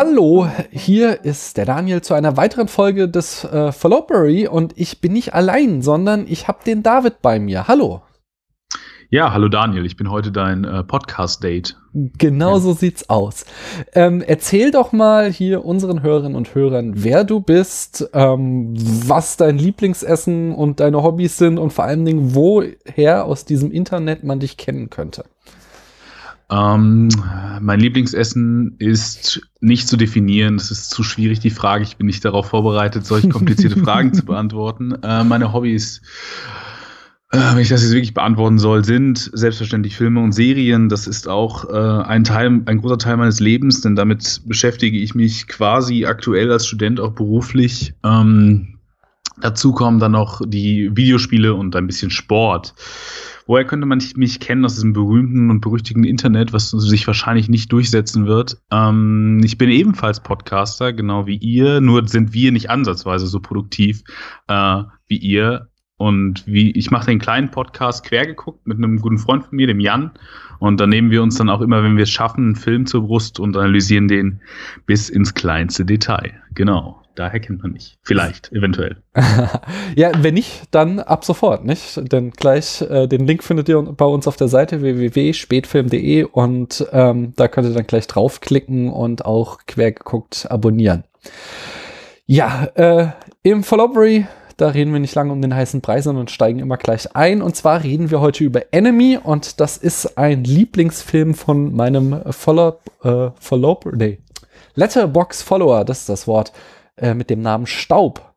Hallo, hier ist der Daniel zu einer weiteren Folge des äh, Fallopery und ich bin nicht allein, sondern ich habe den David bei mir. Hallo. Ja, hallo Daniel, ich bin heute dein äh, Podcast-Date. Genau ja. so sieht's aus. Ähm, erzähl doch mal hier unseren Hörerinnen und Hörern, wer du bist, ähm, was dein Lieblingsessen und deine Hobbys sind und vor allen Dingen, woher aus diesem Internet man dich kennen könnte. Ähm, mein Lieblingsessen ist nicht zu definieren. Es ist zu schwierig, die Frage. Ich bin nicht darauf vorbereitet, solche komplizierte Fragen zu beantworten. Äh, meine Hobbys, äh, wenn ich das jetzt wirklich beantworten soll, sind selbstverständlich Filme und Serien. Das ist auch äh, ein Teil, ein großer Teil meines Lebens, denn damit beschäftige ich mich quasi aktuell als Student auch beruflich. Ähm, dazu kommen dann noch die Videospiele und ein bisschen Sport. Woher könnte man mich kennen aus diesem berühmten und berüchtigten Internet, was sich wahrscheinlich nicht durchsetzen wird? Ähm, ich bin ebenfalls Podcaster, genau wie ihr, nur sind wir nicht ansatzweise so produktiv äh, wie ihr. Und wie ich mache den kleinen Podcast quer geguckt mit einem guten Freund von mir, dem Jan. Und da nehmen wir uns dann auch immer, wenn wir es schaffen, einen Film zur Brust und analysieren den bis ins kleinste Detail. Genau daher kennt man mich. Vielleicht, eventuell. ja, wenn nicht, dann ab sofort, nicht? Denn gleich äh, den Link findet ihr bei uns auf der Seite www.spätfilm.de und ähm, da könnt ihr dann gleich draufklicken und auch quer geguckt abonnieren. Ja, äh, im Followbury da reden wir nicht lange um den heißen Preis, sondern steigen immer gleich ein. Und zwar reden wir heute über Enemy und das ist ein Lieblingsfilm von meinem Follow, äh, Follow, nee, Letterbox Follower, das ist das Wort. Äh, mit dem Namen Staub.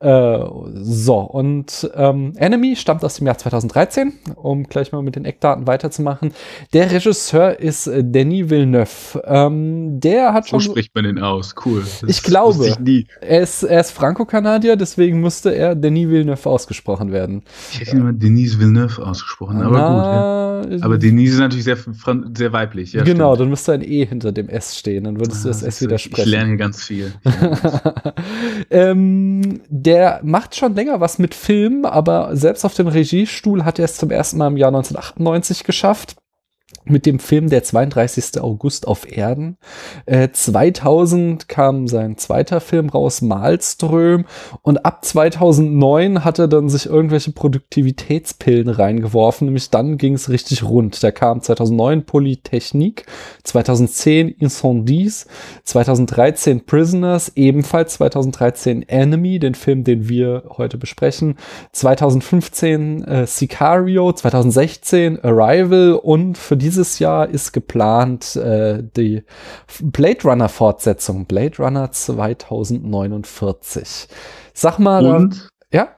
Äh, so, und ähm, Enemy stammt aus dem Jahr 2013, um gleich mal mit den Eckdaten weiterzumachen. Der Regisseur ist äh, Denis Villeneuve. Ähm, der hat schon. So spricht man den aus, cool. Das ich glaube, ich er ist, er ist Franco-Kanadier, deswegen musste er Denis Villeneuve ausgesprochen werden. Ich hätte immer Denis Villeneuve ausgesprochen, aber Na, gut. Ja. Aber Denis ist natürlich sehr, sehr weiblich. Ja, genau, stimmt. dann müsste ein E hinter dem S stehen, dann würdest ah, du das S widersprechen. Ich lerne ganz viel. ähm, der macht schon länger was mit Filmen, aber selbst auf dem Regiestuhl hat er es zum ersten Mal im Jahr 1998 geschafft mit dem Film Der 32. August auf Erden. Äh, 2000 kam sein zweiter Film raus, Malström. Und ab 2009 hat er dann sich irgendwelche Produktivitätspillen reingeworfen. Nämlich dann ging es richtig rund. Da kam 2009 Polytechnik, 2010 Incendies, 2013 Prisoners, ebenfalls 2013 Enemy, den Film, den wir heute besprechen, 2015 äh, Sicario, 2016 Arrival und für diese dieses Jahr ist geplant äh, die Blade Runner Fortsetzung, Blade Runner 2049. Sag mal, Und ja?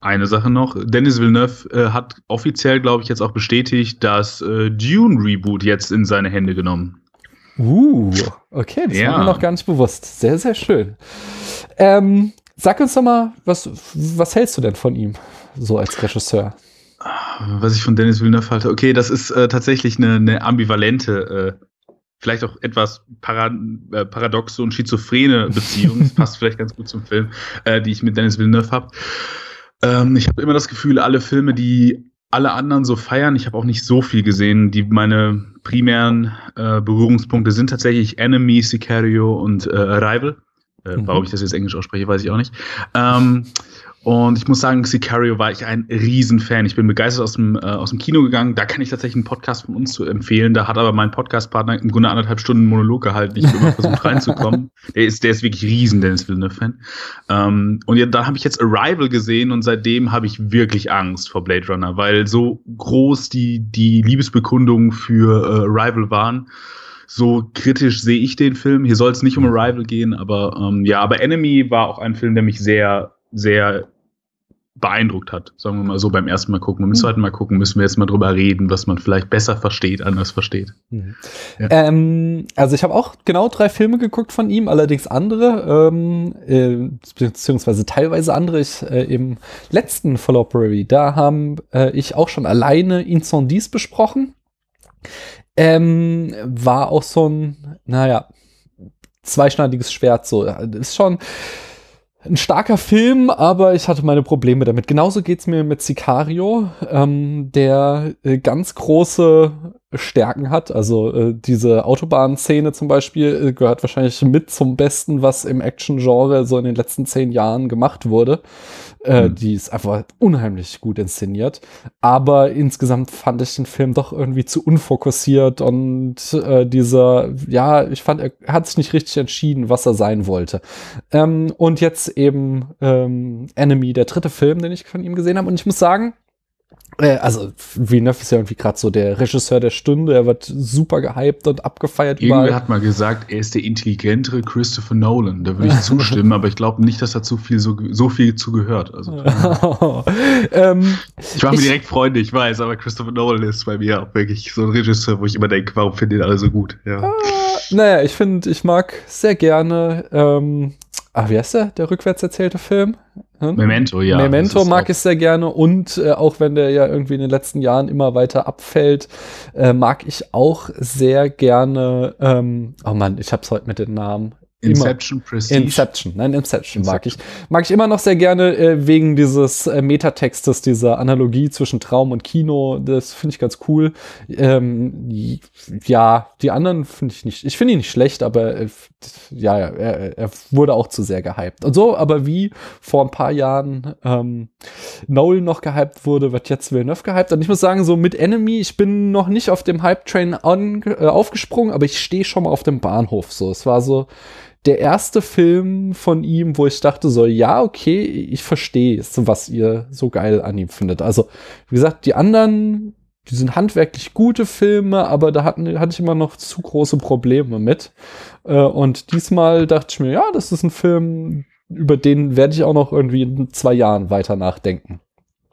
Eine Sache noch, Dennis Villeneuve äh, hat offiziell, glaube ich, jetzt auch bestätigt, das äh, Dune Reboot jetzt in seine Hände genommen. Uh, okay, das ja. war mir noch gar nicht bewusst. Sehr, sehr schön. Ähm, sag uns doch mal, was, was hältst du denn von ihm so als Regisseur? Was ich von Dennis Villeneuve halte, okay, das ist äh, tatsächlich eine, eine ambivalente, äh, vielleicht auch etwas para äh, paradoxe und schizophrene Beziehung. das passt vielleicht ganz gut zum Film, äh, die ich mit Dennis Villeneuve habe. Ähm, ich habe immer das Gefühl, alle Filme, die alle anderen so feiern, ich habe auch nicht so viel gesehen, die meine primären äh, Berührungspunkte sind tatsächlich Enemy, Sicario und äh, Arrival. Äh, mhm. Warum ich das jetzt Englisch ausspreche, weiß ich auch nicht. Ähm, und ich muss sagen, Sicario war ich ein Riesenfan. Ich bin begeistert aus dem, äh, aus dem Kino gegangen. Da kann ich tatsächlich einen Podcast von uns zu empfehlen. Da hat aber mein Podcastpartner im Grunde anderthalb Stunden Monolog gehalten. Ich habe immer versucht reinzukommen. Der ist, der ist wirklich riesen Dennis Villeneuve-Fan. Ähm, und ja, da habe ich jetzt Arrival gesehen und seitdem habe ich wirklich Angst vor Blade Runner, weil so groß die, die Liebesbekundungen für äh, Arrival waren so kritisch sehe ich den Film. Hier soll es nicht um Arrival gehen, aber ähm, ja, aber Enemy war auch ein Film, der mich sehr, sehr beeindruckt hat, sagen wir mal so beim ersten Mal gucken. Beim mhm. zweiten Mal gucken müssen wir jetzt mal drüber reden, was man vielleicht besser versteht, anders versteht. Mhm. Ja. Ähm, also ich habe auch genau drei Filme geguckt von ihm, allerdings andere, ähm, äh, beziehungsweise teilweise andere. Ich, äh, Im letzten Follow Prairie, da haben äh, ich auch schon alleine Incendies besprochen. Ähm, war auch so ein, naja, zweischneidiges Schwert so. Ist schon ein starker Film, aber ich hatte meine Probleme damit. Genauso geht's mir mit Sicario, ähm, der äh, ganz große Stärken hat. Also äh, diese Autobahnszene zum Beispiel äh, gehört wahrscheinlich mit zum Besten, was im Action-Genre so in den letzten zehn Jahren gemacht wurde. Äh, mhm. Die ist einfach unheimlich gut inszeniert. Aber insgesamt fand ich den Film doch irgendwie zu unfokussiert und äh, dieser, ja, ich fand, er hat sich nicht richtig entschieden, was er sein wollte. Ähm, und jetzt eben ähm, Enemy, der dritte Film, den ich von ihm gesehen habe. Und ich muss sagen, also Villeneuve ist ja irgendwie gerade so der Regisseur der Stunde. Er wird super gehypt und abgefeiert. Irgendwer hat mal gesagt, er ist der intelligentere Christopher Nolan. Da würde ich zustimmen, aber ich glaube nicht, dass da zu viel so, so viel zugehört. Also, ähm, ich mache mir direkt Freunde, ich weiß, aber Christopher Nolan ist bei mir auch wirklich so ein Regisseur, wo ich immer denke, warum finden den alle so gut? Ja. Äh, naja, ich finde, ich mag sehr gerne ähm, ah, wie heißt der, der rückwärts erzählte Film? Hm? Memento, ja. Memento mag ich sehr gerne und äh, auch wenn der ja irgendwie in den letzten Jahren immer weiter abfällt, äh, mag ich auch sehr gerne, ähm, oh Mann, ich hab's heute mit den Namen. Inception immer. Prestige. Inception, nein, Inception, Inception, mag ich. Mag ich immer noch sehr gerne äh, wegen dieses äh, Metatextes, dieser Analogie zwischen Traum und Kino. Das finde ich ganz cool. Ähm, ja, die anderen finde ich nicht. Ich finde ihn nicht schlecht, aber äh, ja, er, er, wurde auch zu sehr gehypt. Und so, aber wie vor ein paar Jahren ähm, Nolan noch gehypt wurde, wird jetzt Villeneuve gehypt. Und ich muss sagen, so mit Enemy, ich bin noch nicht auf dem Hype-Train äh, aufgesprungen, aber ich stehe schon mal auf dem Bahnhof. So, es war so der erste Film von ihm, wo ich dachte so, ja, okay, ich verstehe es, was ihr so geil an ihm findet. Also, wie gesagt, die anderen, die sind handwerklich gute Filme, aber da hatten, hatte ich immer noch zu große Probleme mit. Äh, und diesmal dachte ich mir, ja, das ist ein Film, über den werde ich auch noch irgendwie in zwei Jahren weiter nachdenken.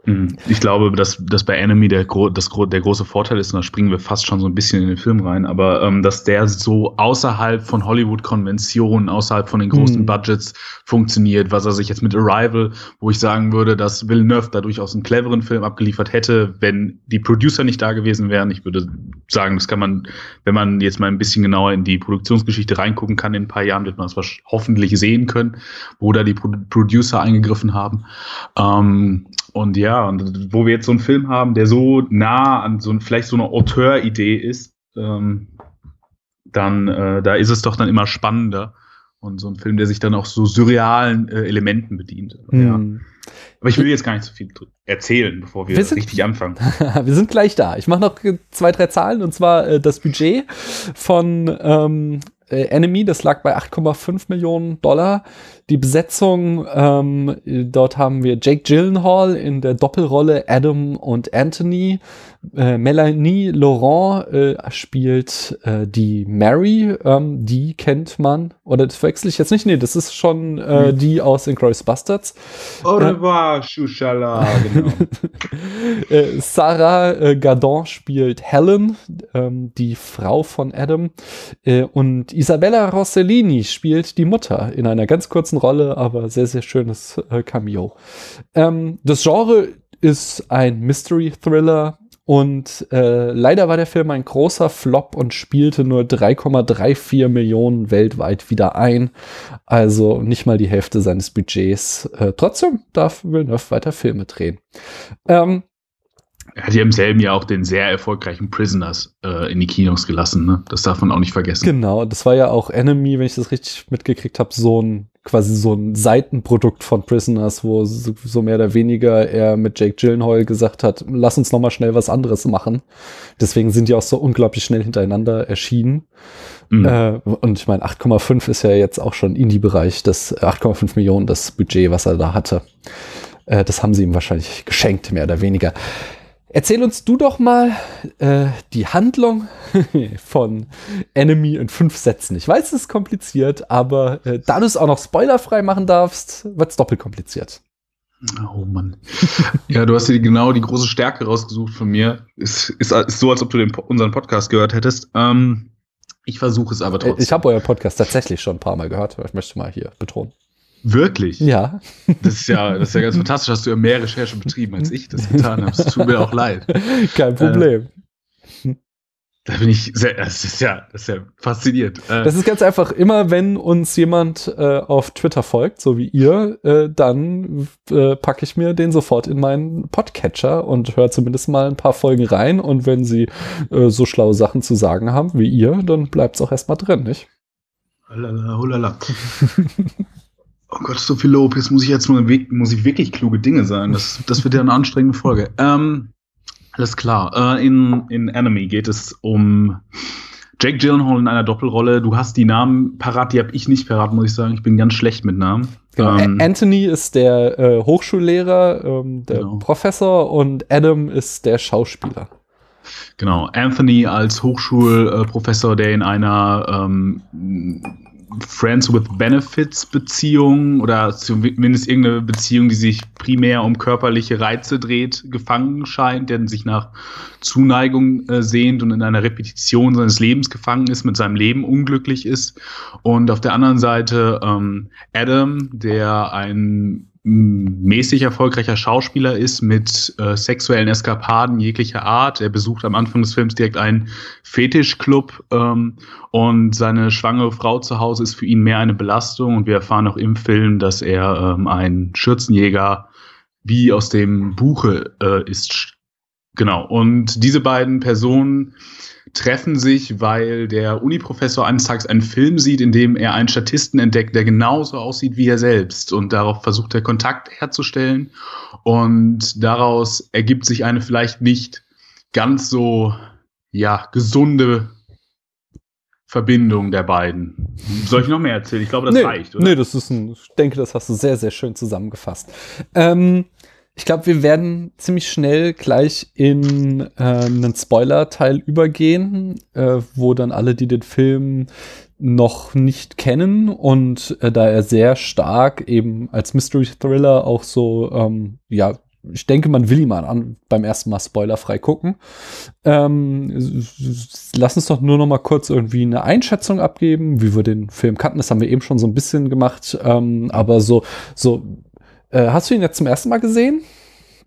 Mhm. Ich glaube, dass, dass bei Enemy der, das, der große Vorteil ist, und da springen wir fast schon so ein bisschen in den Film rein, aber ähm, dass der so außerhalb von Hollywood-Konventionen, außerhalb von den großen mhm. Budgets funktioniert, was er sich jetzt mit Arrival, wo ich sagen würde, dass Villeneuve da durchaus einen cleveren Film abgeliefert hätte, wenn die Producer nicht da gewesen wären. Ich würde sagen, das kann man, wenn man jetzt mal ein bisschen genauer in die Produktionsgeschichte reingucken kann, in ein paar Jahren wird man das hoffentlich sehen können, wo da die Pro Producer eingegriffen haben. Ähm, und ja, und wo wir jetzt so einen Film haben, der so nah an so vielleicht so eine Auteur-Idee ist, ähm, dann äh, da ist es doch dann immer spannender. Und so ein Film, der sich dann auch so surrealen äh, Elementen bedient. Mhm. Ja. Aber ich will jetzt gar nicht so viel erzählen, bevor wir, wir sind, richtig anfangen. wir sind gleich da. Ich mache noch zwei, drei Zahlen und zwar äh, das Budget von ähm, äh, Enemy, das lag bei 8,5 Millionen Dollar. Die Besetzung, ähm, dort haben wir Jake Gyllenhaal in der Doppelrolle Adam und Anthony. Äh, Melanie Laurent äh, spielt äh, die Mary, ähm, die kennt man, oder das verwechsel ich jetzt nicht, nee, das ist schon äh, hm. die aus Inglourious Bastards. Au revoir, Shushala, genau. Äh, Sarah äh, Gardon spielt Helen, ähm, die Frau von Adam, äh, und Isabella Rossellini spielt die Mutter in einer ganz kurzen Rolle, aber sehr, sehr schönes äh, Cameo. Ähm, das Genre ist ein Mystery Thriller und äh, leider war der Film ein großer Flop und spielte nur 3,34 Millionen weltweit wieder ein. Also nicht mal die Hälfte seines Budgets. Äh, trotzdem darf Villeneuve weiter Filme drehen. Ähm, er hat ja im selben Jahr auch den sehr erfolgreichen Prisoners äh, in die Kinos gelassen, ne? Das darf man auch nicht vergessen. Genau, das war ja auch Enemy, wenn ich das richtig mitgekriegt habe, so ein quasi so ein Seitenprodukt von Prisoners, wo so, so mehr oder weniger er mit Jake Gyllenhaal gesagt hat, lass uns noch mal schnell was anderes machen. Deswegen sind die auch so unglaublich schnell hintereinander erschienen. Mhm. Äh, und ich meine, 8,5 ist ja jetzt auch schon Indie-Bereich, das 8,5 Millionen das Budget, was er da hatte. Äh, das haben sie ihm wahrscheinlich geschenkt, mehr oder weniger. Erzähl uns du doch mal äh, die Handlung von Enemy in fünf Sätzen. Ich weiß, es ist kompliziert, aber äh, da du es auch noch spoilerfrei machen darfst, wird es doppelt kompliziert. Oh Mann. ja, du hast dir genau die große Stärke rausgesucht von mir. Ist, ist, ist so, als ob du den, unseren Podcast gehört hättest. Ähm, ich versuche es aber äh, trotzdem. Ich habe euer Podcast tatsächlich schon ein paar Mal gehört. Ich möchte mal hier betonen. Wirklich? Ja. Das ist ja, das ist ja ganz fantastisch. Hast du ja mehr Recherche betrieben, als ich das getan habe. Es tut mir auch leid. Kein Problem. Äh, Da bin ich sehr, das ist ja, das ist ja fasziniert. Äh, das ist ganz einfach, immer wenn uns jemand äh, auf Twitter folgt, so wie ihr, äh, dann äh, packe ich mir den sofort in meinen Podcatcher und höre zumindest mal ein paar Folgen rein. Und wenn sie äh, so schlaue Sachen zu sagen haben wie ihr, dann bleibt es auch erstmal drin, nicht? Holala, holala. oh Gott, so viel Lob. Jetzt muss ich jetzt mal muss ich wirklich kluge Dinge sagen. Das, das wird ja eine anstrengende Folge. Ähm, alles klar. Äh, in, in Enemy geht es um Jake Gyllenhaal in einer Doppelrolle. Du hast die Namen parat, die habe ich nicht parat, muss ich sagen. Ich bin ganz schlecht mit Namen. Genau. Ähm, Anthony ist der äh, Hochschullehrer, ähm, der genau. Professor und Adam ist der Schauspieler. Genau, Anthony als Hochschulprofessor, der in einer ähm, Friends with Benefits Beziehung oder zumindest irgendeine Beziehung, die sich primär um körperliche Reize dreht, gefangen scheint, der sich nach Zuneigung äh, sehnt und in einer Repetition seines Lebens gefangen ist, mit seinem Leben unglücklich ist. Und auf der anderen Seite ähm, Adam, der ein mäßig erfolgreicher Schauspieler ist mit äh, sexuellen Eskapaden jeglicher Art. Er besucht am Anfang des Films direkt einen Fetischclub ähm, und seine schwangere Frau zu Hause ist für ihn mehr eine Belastung und wir erfahren auch im Film, dass er ähm, ein Schürzenjäger wie aus dem Buche äh, ist. Genau. Und diese beiden Personen treffen sich, weil der Uniprofessor eines Tages einen Film sieht, in dem er einen Statisten entdeckt, der genauso aussieht wie er selbst. Und darauf versucht er Kontakt herzustellen. Und daraus ergibt sich eine vielleicht nicht ganz so, ja, gesunde Verbindung der beiden. Soll ich noch mehr erzählen? Ich glaube, das nee, reicht, oder? Nee, das ist ein, ich denke, das hast du sehr, sehr schön zusammengefasst. Ähm, ich glaube, wir werden ziemlich schnell gleich in äh, einen Spoiler-Teil übergehen, äh, wo dann alle, die den Film noch nicht kennen und äh, da er sehr stark eben als Mystery Thriller auch so, ähm, ja, ich denke, man will ihn mal an, beim ersten Mal spoilerfrei gucken. Ähm, lass uns doch nur noch mal kurz irgendwie eine Einschätzung abgeben, wie wir den Film kannten. Das haben wir eben schon so ein bisschen gemacht. Ähm, aber so, so äh, hast du ihn jetzt zum ersten Mal gesehen?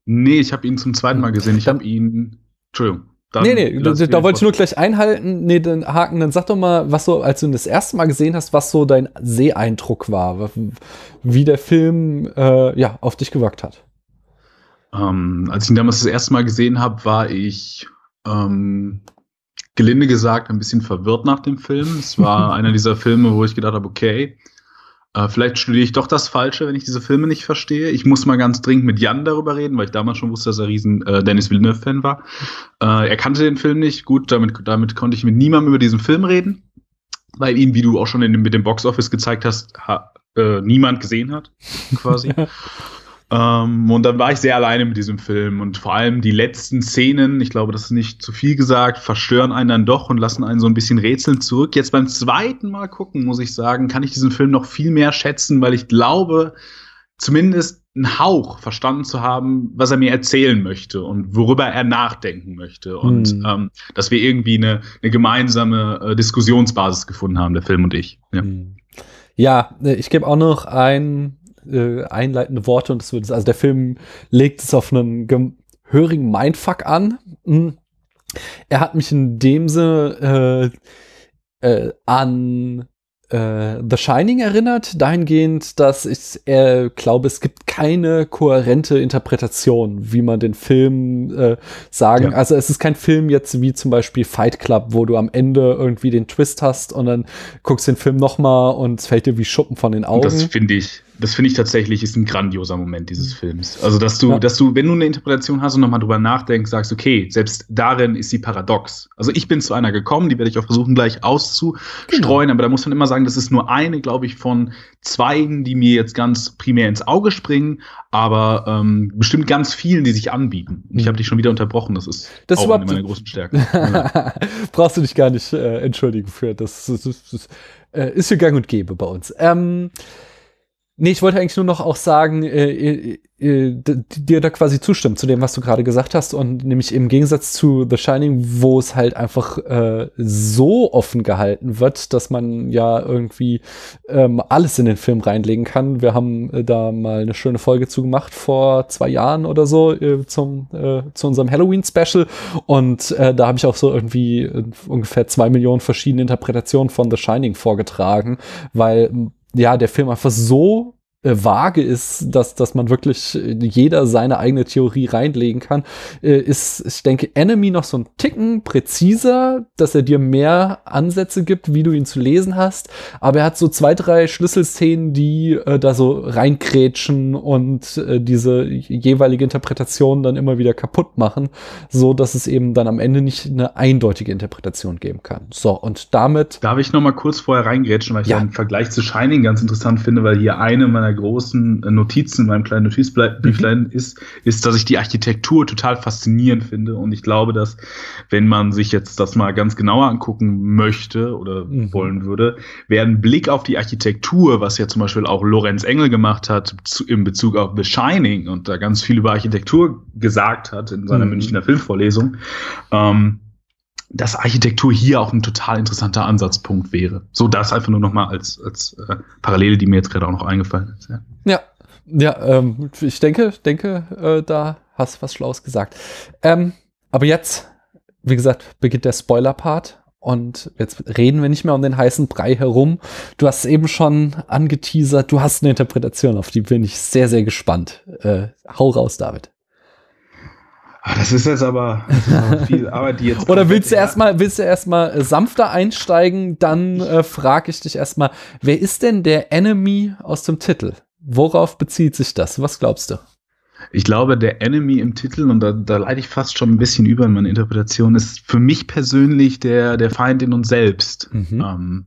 Nee, ich habe ihn zum zweiten Mal gesehen. Ich habe ihn. Entschuldigung. Dann nee, nee, da, da wollte ich nur gleich einhalten. Nee, den Haken, dann sag doch mal, was so, als du ihn das erste Mal gesehen hast, was so dein Seeeindruck war, wie der Film äh, ja, auf dich gewirkt hat. Ähm, als ich ihn damals das erste Mal gesehen habe, war ich ähm, gelinde gesagt ein bisschen verwirrt nach dem Film. Es war einer dieser Filme, wo ich gedacht habe, okay, äh, vielleicht studiere ich doch das Falsche, wenn ich diese Filme nicht verstehe. Ich muss mal ganz dringend mit Jan darüber reden, weil ich damals schon wusste, dass er riesen äh, Dennis Villeneuve-Fan war. Äh, er kannte den Film nicht. Gut, damit, damit konnte ich mit niemandem über diesen Film reden, weil ihn, wie du auch schon in, mit dem Box-Office gezeigt hast, ha, äh, niemand gesehen hat, quasi. Ähm, und dann war ich sehr alleine mit diesem Film und vor allem die letzten Szenen, ich glaube, das ist nicht zu viel gesagt, verstören einen dann doch und lassen einen so ein bisschen rätseln zurück. Jetzt beim zweiten Mal gucken, muss ich sagen, kann ich diesen Film noch viel mehr schätzen, weil ich glaube, zumindest einen Hauch verstanden zu haben, was er mir erzählen möchte und worüber er nachdenken möchte. Und hm. ähm, dass wir irgendwie eine, eine gemeinsame äh, Diskussionsbasis gefunden haben, der Film und ich. Ja, hm. ja ich gebe auch noch ein äh, einleitende Worte und es wird, also der Film legt es auf einen gehörigen Mindfuck an. Mhm. Er hat mich in dem Sinne äh, äh, an äh, The Shining erinnert, dahingehend, dass ich äh, glaube, es gibt keine kohärente Interpretation, wie man den Film äh, sagen. Ja. Also es ist kein Film jetzt wie zum Beispiel Fight Club, wo du am Ende irgendwie den Twist hast und dann guckst den Film noch mal und es fällt dir wie Schuppen von den Augen. Und das finde ich das finde ich tatsächlich ist ein grandioser Moment dieses mhm. Films. Also, dass du, ja. dass du, wenn du eine Interpretation hast und nochmal drüber nachdenkst, sagst, okay, selbst darin ist sie paradox. Also, ich bin zu einer gekommen, die werde ich auch versuchen, gleich auszustreuen, genau. aber da muss man immer sagen, das ist nur eine, glaube ich, von Zweigen, die mir jetzt ganz primär ins Auge springen, aber ähm, bestimmt ganz vielen, die sich anbieten. Und ich mhm. habe dich schon wieder unterbrochen, das ist das auch eine meiner großen Stärken. Brauchst du dich gar nicht äh, entschuldigen für. Das, das, das, das äh, ist für gang und gäbe bei uns. Ähm, Nee, ich wollte eigentlich nur noch auch sagen, äh, äh, äh dir da quasi zustimmen zu dem, was du gerade gesagt hast. Und nämlich im Gegensatz zu The Shining, wo es halt einfach äh, so offen gehalten wird, dass man ja irgendwie ähm, alles in den Film reinlegen kann. Wir haben äh, da mal eine schöne Folge zu gemacht vor zwei Jahren oder so äh, zum, äh, zu unserem Halloween-Special. Und äh, da habe ich auch so irgendwie äh, ungefähr zwei Millionen verschiedene Interpretationen von The Shining vorgetragen, weil ja, der Film einfach so vage ist, dass, dass man wirklich äh, jeder seine eigene Theorie reinlegen kann, äh, ist, ich denke, Enemy noch so ein Ticken präziser, dass er dir mehr Ansätze gibt, wie du ihn zu lesen hast. Aber er hat so zwei, drei Schlüsselszenen, die äh, da so reinkrätschen und äh, diese jeweilige Interpretation dann immer wieder kaputt machen, so dass es eben dann am Ende nicht eine eindeutige Interpretation geben kann. So, und damit. Darf ich noch mal kurz vorher reingrätschen, weil ich ja. den Vergleich zu Shining ganz interessant finde, weil hier eine meiner großen äh, Notizen in meinem kleinen Notizbrieflein mhm. ist, ist, dass ich die Architektur total faszinierend finde. Und ich glaube, dass, wenn man sich jetzt das mal ganz genauer angucken möchte oder mhm. wollen würde, wäre ein Blick auf die Architektur, was ja zum Beispiel auch Lorenz Engel gemacht hat, zu, in Bezug auf The Shining und da ganz viel über Architektur gesagt hat in seiner mhm. Münchner Filmvorlesung, ähm, dass Architektur hier auch ein total interessanter Ansatzpunkt wäre. So das einfach nur noch mal als, als äh, Parallele, die mir jetzt gerade auch noch eingefallen ist. Ja, ja, ja ähm, ich denke, denke, äh, da hast du was Schlaues gesagt. Ähm, aber jetzt, wie gesagt, beginnt der Spoiler-Part. Und jetzt reden wir nicht mehr um den heißen Brei herum. Du hast eben schon angeteasert, du hast eine Interpretation, auf die bin ich sehr, sehr gespannt. Äh, hau raus, David. Ah, das ist jetzt aber, viel Arbeit, die jetzt. Oder willst du erstmal, willst du erstmal äh, sanfter einsteigen? Dann äh, frage ich dich erstmal, wer ist denn der Enemy aus dem Titel? Worauf bezieht sich das? Was glaubst du? Ich glaube, der Enemy im Titel, und da, da leite ich fast schon ein bisschen über in meine Interpretation, ist für mich persönlich der, der Feind in uns selbst. Mhm. Ähm,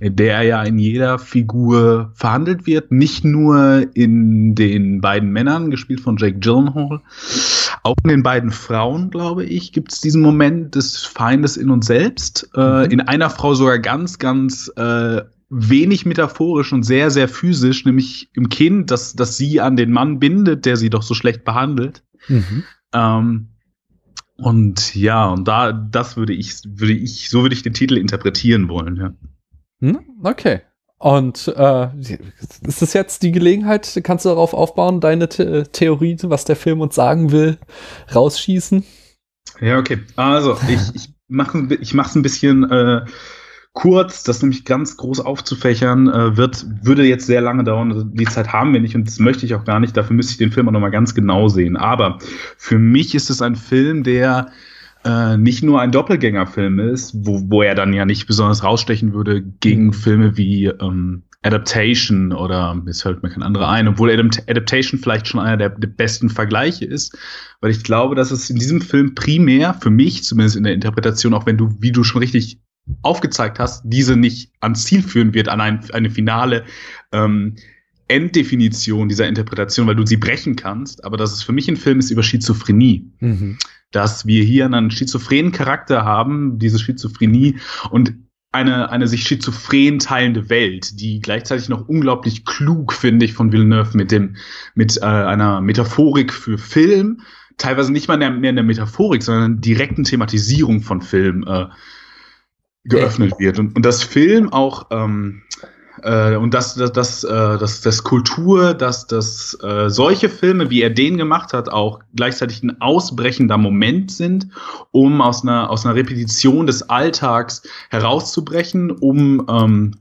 der ja in jeder Figur verhandelt wird, nicht nur in den beiden Männern, gespielt von Jake Gyllenhaal, auch in den beiden Frauen, glaube ich, gibt es diesen Moment des Feindes in uns selbst. Äh, mhm. in einer Frau sogar ganz, ganz äh, wenig metaphorisch und sehr, sehr physisch, nämlich im Kind, dass, dass sie an den Mann bindet, der sie doch so schlecht behandelt. Mhm. Ähm, und ja, und da, das würde ich, würde ich, so würde ich den Titel interpretieren wollen, ja. Hm? Okay. Und äh, ist das jetzt die Gelegenheit, kannst du darauf aufbauen, deine The Theorie, was der Film uns sagen will, rausschießen? Ja, okay. Also, ich, ich mache ich mach's ein bisschen äh, kurz, das nämlich ganz groß aufzufächern, äh, wird, würde jetzt sehr lange dauern. Also die Zeit haben wir nicht und das möchte ich auch gar nicht. Dafür müsste ich den Film auch nochmal ganz genau sehen. Aber für mich ist es ein Film, der äh, nicht nur ein Doppelgängerfilm ist, wo, wo er dann ja nicht besonders rausstechen würde gegen mhm. Filme wie ähm, Adaptation oder mir fällt mir kein anderer ein, obwohl Adaptation vielleicht schon einer der, der, besten Vergleiche ist, weil ich glaube, dass es in diesem Film primär, für mich zumindest in der Interpretation, auch wenn du, wie du schon richtig aufgezeigt hast, diese nicht ans Ziel führen wird, an ein, eine finale ähm, Enddefinition dieser Interpretation, weil du sie brechen kannst, aber dass es für mich ein Film ist über Schizophrenie. Mhm. Dass wir hier einen schizophrenen Charakter haben, diese Schizophrenie und eine, eine sich schizophren teilende Welt, die gleichzeitig noch unglaublich klug, finde ich, von Villeneuve mit dem, mit äh, einer Metaphorik für Film, teilweise nicht mal mehr in der Metaphorik, sondern direkten Thematisierung von Film äh, geöffnet wird. Und, und das Film auch ähm, äh, und dass das, das, äh, das, Kultur, dass das äh, solche Filme, wie er den gemacht hat, auch gleichzeitig ein ausbrechender Moment sind, um aus einer, aus einer Repetition des Alltags herauszubrechen, um ähm,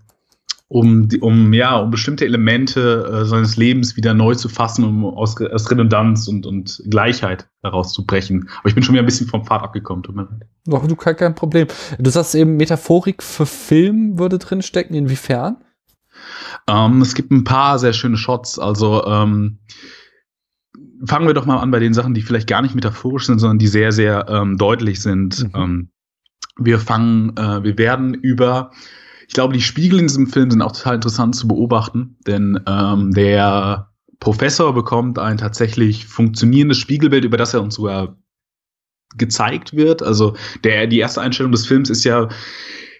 um, um, ja, um bestimmte Elemente äh, seines Lebens wieder neu zu fassen, um aus, aus Redundanz und, und Gleichheit herauszubrechen. Aber ich bin schon wieder ein bisschen vom Pfad abgekommen, tut mir leid. Doch, du kein, kein Problem. Du sagst eben, Metaphorik für Film würde drinstecken. Inwiefern? Ähm, es gibt ein paar sehr schöne Shots. Also ähm, fangen wir doch mal an bei den Sachen, die vielleicht gar nicht metaphorisch sind, sondern die sehr, sehr ähm, deutlich sind. Mhm. Ähm, wir fangen, äh, wir werden über, ich glaube, die Spiegel in diesem Film sind auch total interessant zu beobachten, denn ähm, der Professor bekommt ein tatsächlich funktionierendes Spiegelbild, über das er uns sogar gezeigt wird. Also der, die erste Einstellung des Films ist ja,